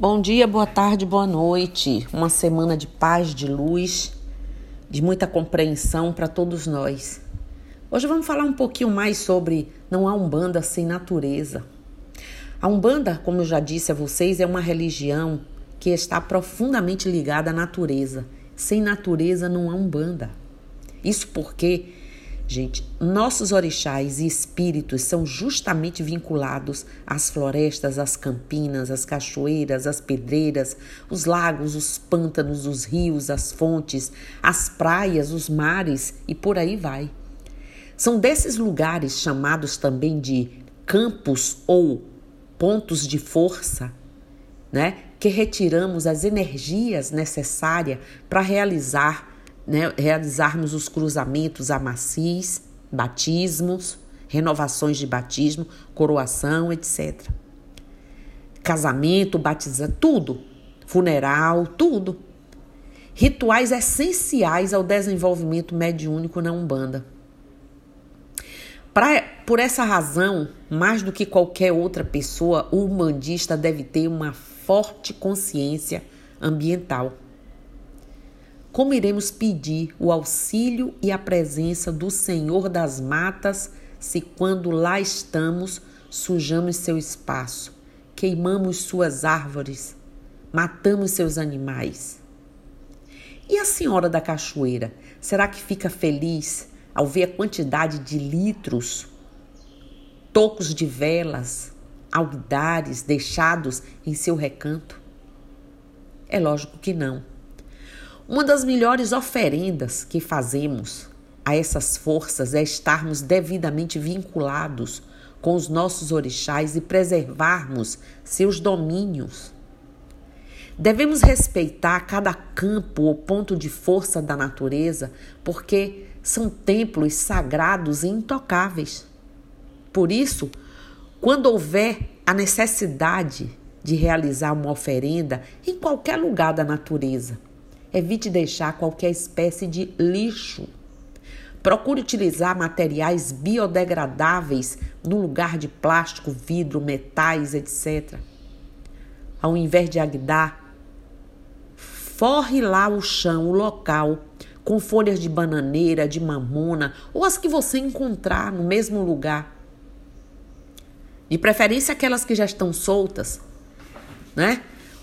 Bom dia, boa tarde, boa noite. Uma semana de paz, de luz, de muita compreensão para todos nós. Hoje vamos falar um pouquinho mais sobre não há umbanda sem natureza. A umbanda, como eu já disse a vocês, é uma religião que está profundamente ligada à natureza. Sem natureza não há umbanda. Isso porque Gente, nossos orixás e espíritos são justamente vinculados às florestas, às campinas, às cachoeiras, às pedreiras, os lagos, os pântanos, os rios, as fontes, as praias, os mares e por aí vai. São desses lugares chamados também de campos ou pontos de força, né, que retiramos as energias necessárias para realizar né, realizarmos os cruzamentos a macis, batismos, renovações de batismo, coroação, etc. Casamento, batizar, tudo. Funeral, tudo. Rituais essenciais ao desenvolvimento mediúnico na Umbanda. Pra, por essa razão, mais do que qualquer outra pessoa, o umbandista deve ter uma forte consciência ambiental. Como iremos pedir o auxílio e a presença do Senhor das matas se, quando lá estamos, sujamos seu espaço, queimamos suas árvores, matamos seus animais? E a senhora da cachoeira, será que fica feliz ao ver a quantidade de litros, tocos de velas, algares deixados em seu recanto? É lógico que não. Uma das melhores oferendas que fazemos a essas forças é estarmos devidamente vinculados com os nossos orixás e preservarmos seus domínios. Devemos respeitar cada campo ou ponto de força da natureza, porque são templos sagrados e intocáveis. Por isso, quando houver a necessidade de realizar uma oferenda em qualquer lugar da natureza, Evite deixar qualquer espécie de lixo. Procure utilizar materiais biodegradáveis no lugar de plástico, vidro, metais, etc. Ao invés de agdar, forre lá o chão, o local, com folhas de bananeira, de mamona ou as que você encontrar no mesmo lugar. De preferência aquelas que já estão soltas, né?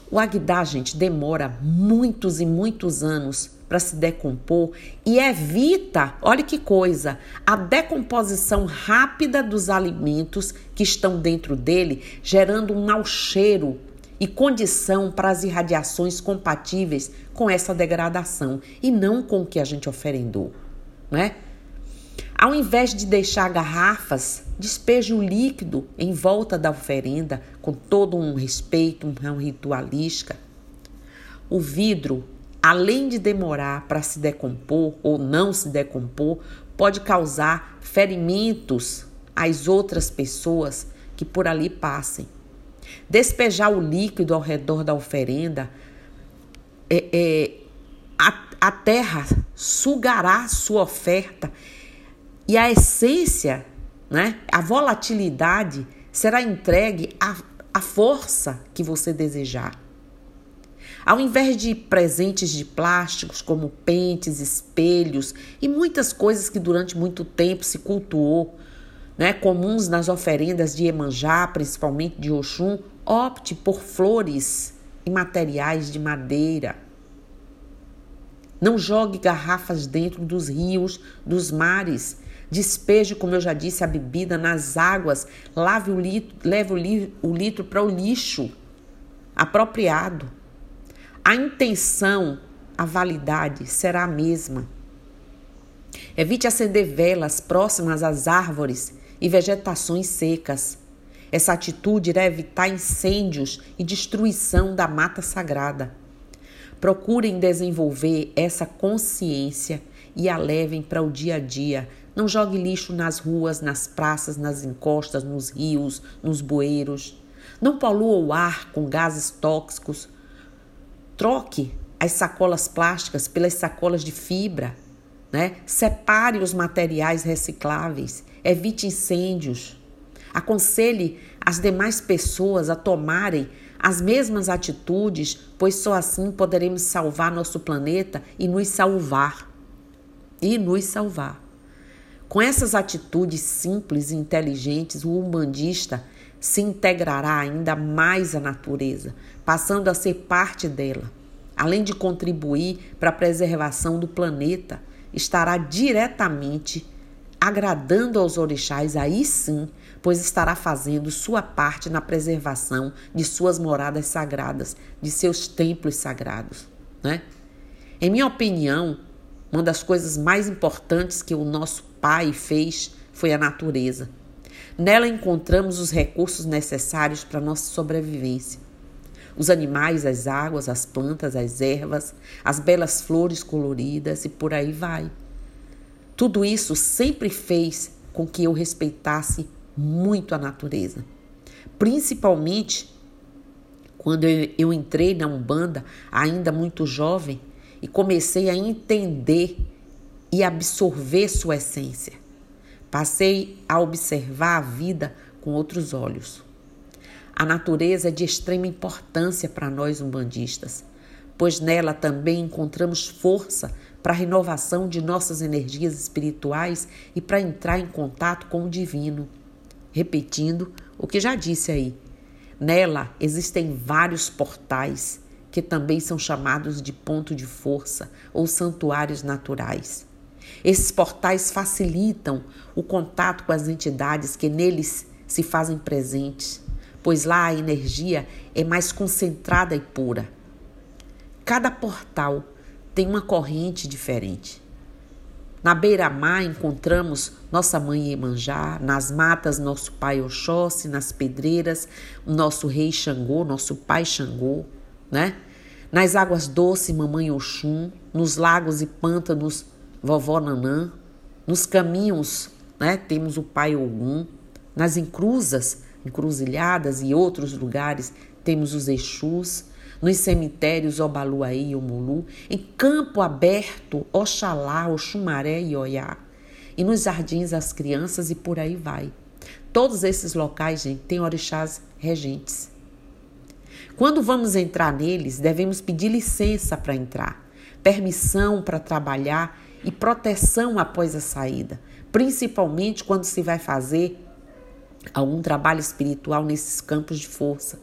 O Agdá, gente, demora muitos e muitos anos para se decompor e evita, olha que coisa, a decomposição rápida dos alimentos que estão dentro dele, gerando um mau cheiro e condição para as irradiações compatíveis com essa degradação e não com o que a gente oferendou, né? Ao invés de deixar garrafas, despeje o líquido em volta da oferenda com todo um respeito, um ritualística. O vidro, além de demorar para se decompor ou não se decompor, pode causar ferimentos às outras pessoas que por ali passem. Despejar o líquido ao redor da oferenda, é, é, a, a terra sugará sua oferta e a essência, né, a volatilidade será entregue à, à força que você desejar. Ao invés de presentes de plásticos como pentes, espelhos e muitas coisas que durante muito tempo se cultuou, né, comuns nas oferendas de Emanjá, principalmente de Oxum, opte por flores e materiais de madeira. Não jogue garrafas dentro dos rios, dos mares Despeje, como eu já disse, a bebida nas águas. Lave o litro, leve o, li, o litro para o lixo apropriado. A intenção, a validade será a mesma. Evite acender velas próximas às árvores e vegetações secas. Essa atitude irá evitar incêndios e destruição da mata sagrada. Procurem desenvolver essa consciência e a levem para o dia a dia, não jogue lixo nas ruas, nas praças, nas encostas, nos rios, nos bueiros. Não polua o ar com gases tóxicos. Troque as sacolas plásticas pelas sacolas de fibra. Né? Separe os materiais recicláveis. Evite incêndios. Aconselhe as demais pessoas a tomarem as mesmas atitudes, pois só assim poderemos salvar nosso planeta e nos salvar. E nos salvar. Com essas atitudes simples e inteligentes, o umbandista se integrará ainda mais à natureza, passando a ser parte dela. Além de contribuir para a preservação do planeta, estará diretamente agradando aos orixás, aí sim, pois estará fazendo sua parte na preservação de suas moradas sagradas, de seus templos sagrados, né? Em minha opinião, uma das coisas mais importantes que o nosso pai fez foi a natureza. Nela encontramos os recursos necessários para nossa sobrevivência. Os animais, as águas, as plantas, as ervas, as belas flores coloridas e por aí vai. Tudo isso sempre fez com que eu respeitasse muito a natureza. Principalmente quando eu, entrei na Umbanda, ainda muito jovem, e comecei a entender e absorver sua essência. Passei a observar a vida com outros olhos. A natureza é de extrema importância para nós umbandistas, pois nela também encontramos força para a renovação de nossas energias espirituais e para entrar em contato com o divino. Repetindo o que já disse aí, nela existem vários portais que também são chamados de ponto de força ou santuários naturais. Esses portais facilitam o contato com as entidades que neles se fazem presentes, pois lá a energia é mais concentrada e pura. Cada portal tem uma corrente diferente. Na beira-mar encontramos nossa mãe Iemanjá, nas matas nosso pai Oxóssi, nas pedreiras nosso rei Xangô, nosso pai Xangô, né? Nas águas doces mamãe Oxum, nos lagos e pântanos vovó Nanã, nos caminhos, né? Temos o pai Ogum, nas encruzas, encruzilhadas e outros lugares temos os Exus, nos cemitérios Obaluaí e Omulu, em campo aberto Oxalá, Oxumaré e Oiá, e nos jardins as crianças e por aí vai. Todos esses locais, gente, têm orixás regentes. Quando vamos entrar neles, devemos pedir licença para entrar, permissão para trabalhar e proteção após a saída, principalmente quando se vai fazer algum trabalho espiritual nesses campos de força.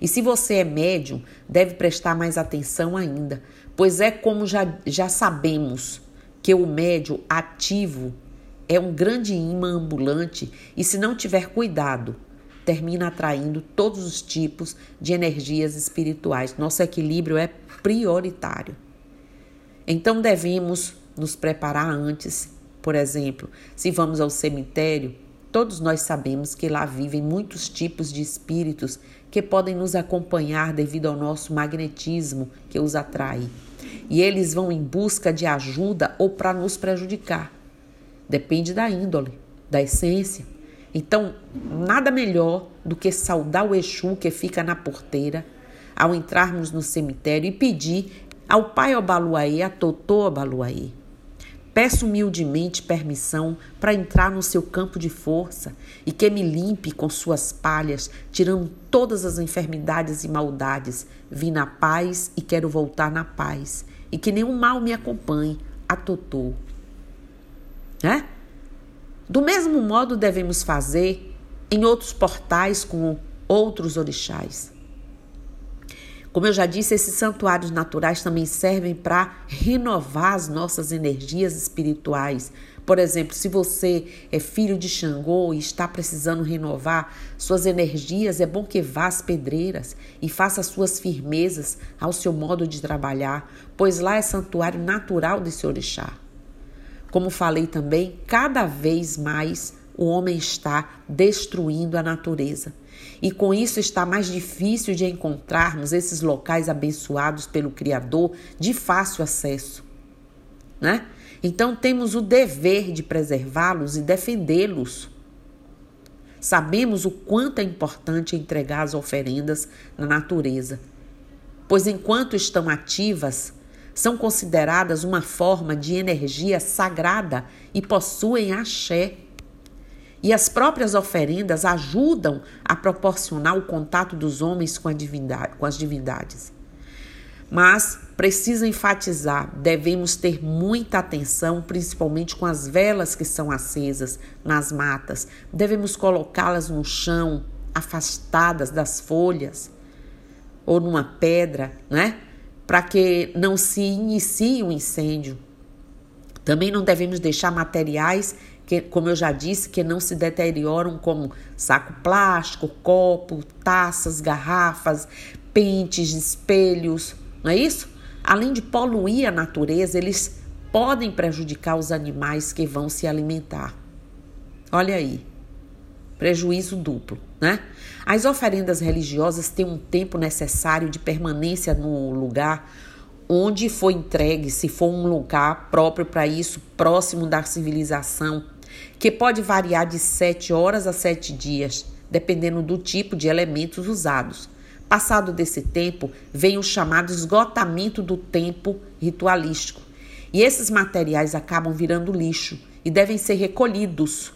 E se você é médium, deve prestar mais atenção ainda, pois é como já, já sabemos que o médium ativo é um grande imã ambulante e, se não tiver cuidado, termina atraindo todos os tipos de energias espirituais. Nosso equilíbrio é prioritário. Então devemos nos preparar antes. Por exemplo, se vamos ao cemitério, todos nós sabemos que lá vivem muitos tipos de espíritos que podem nos acompanhar devido ao nosso magnetismo que os atrai. E eles vão em busca de ajuda ou para nos prejudicar. Depende da índole, da essência. Então, nada melhor do que saudar o Exu que fica na porteira ao entrarmos no cemitério e pedir ao pai Obaluaê, a Totô Obaluaê, Peço humildemente permissão para entrar no seu campo de força e que me limpe com suas palhas, tirando todas as enfermidades e maldades. Vim na paz e quero voltar na paz, e que nenhum mal me acompanhe. A Totô. Né? Do mesmo modo devemos fazer em outros portais com outros orixás. Como eu já disse, esses santuários naturais também servem para renovar as nossas energias espirituais. Por exemplo, se você é filho de Xangô e está precisando renovar suas energias, é bom que vá às pedreiras e faça suas firmezas ao seu modo de trabalhar, pois lá é santuário natural desse orixá. Como falei também, cada vez mais o homem está destruindo a natureza. E com isso está mais difícil de encontrarmos esses locais abençoados pelo Criador de fácil acesso. Né? Então temos o dever de preservá-los e defendê-los. Sabemos o quanto é importante entregar as oferendas na natureza, pois enquanto estão ativas, são consideradas uma forma de energia sagrada e possuem axé E as próprias oferendas ajudam a proporcionar o contato dos homens com, divindade, com as divindades. Mas precisa enfatizar, devemos ter muita atenção, principalmente com as velas que são acesas nas matas. Devemos colocá-las no chão, afastadas das folhas ou numa pedra, né? Para que não se inicie um incêndio. Também não devemos deixar materiais que, como eu já disse, que não se deterioram, como saco plástico, copo, taças, garrafas, pentes, espelhos, não é isso? Além de poluir a natureza, eles podem prejudicar os animais que vão se alimentar. Olha aí, prejuízo duplo, né? As oferendas religiosas têm um tempo necessário de permanência no lugar onde foi entregue, se for um lugar próprio para isso, próximo da civilização, que pode variar de sete horas a sete dias, dependendo do tipo de elementos usados. Passado desse tempo, vem o chamado esgotamento do tempo ritualístico. E esses materiais acabam virando lixo e devem ser recolhidos.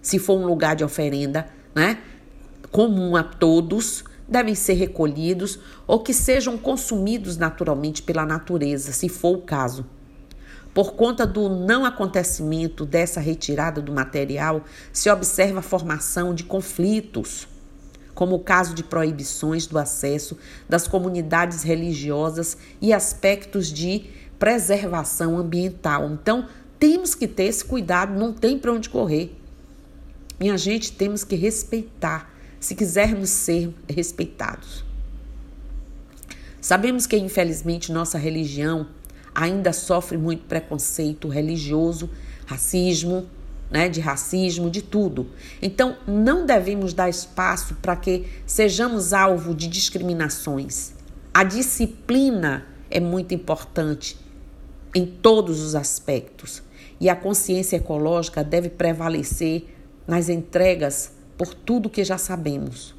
Se for um lugar de oferenda, né, comum a todos, devem ser recolhidos ou que sejam consumidos naturalmente pela natureza, se for o caso. Por conta do não acontecimento dessa retirada do material, se observa a formação de conflitos, como o caso de proibições do acesso das comunidades religiosas e aspectos de preservação ambiental. Então, temos que ter esse cuidado, não tem para onde correr. Minha gente, temos que respeitar se quisermos ser respeitados. Sabemos que, infelizmente, nossa religião ainda sofre muito preconceito religioso, racismo, né, de racismo, de tudo. Então, não devemos dar espaço para que sejamos alvo de discriminações. A disciplina é muito importante em todos os aspectos e a consciência ecológica deve prevalecer nas entregas por tudo que já sabemos.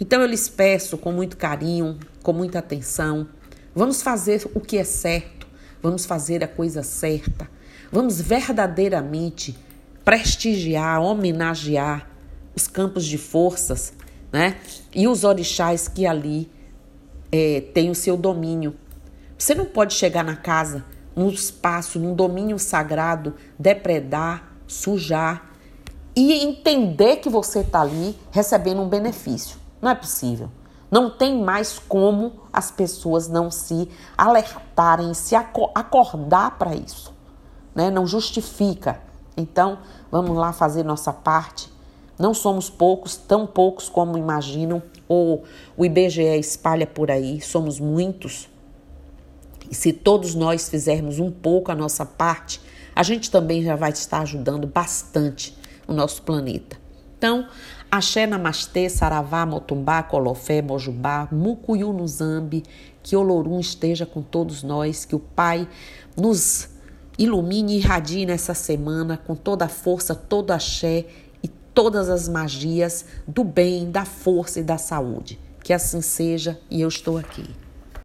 Então eu lhes peço com muito carinho, com muita atenção, vamos fazer o que é certo, vamos fazer a coisa certa, vamos verdadeiramente prestigiar, homenagear os campos de forças, né? E os orixás que ali é, têm o seu domínio. Você não pode chegar na casa, num espaço, num domínio sagrado, depredar, sujar e entender que você está ali recebendo um benefício. Não é possível. Não tem mais como as pessoas não se alertarem, se acordar para isso. Né? Não justifica. Então, vamos lá fazer nossa parte. Não somos poucos, tão poucos como imaginam, ou o IBGE espalha por aí, somos muitos. E se todos nós fizermos um pouco a nossa parte, a gente também já vai estar ajudando bastante o nosso planeta. Então, Axé Namastê, Saravá, Motumbá, Colofé, Mojubá, Mucuyu no Zambi, que Olorum esteja com todos nós, que o Pai nos ilumine e irradie nessa semana com toda a força, todo axé e todas as magias do bem, da força e da saúde. Que assim seja e eu estou aqui.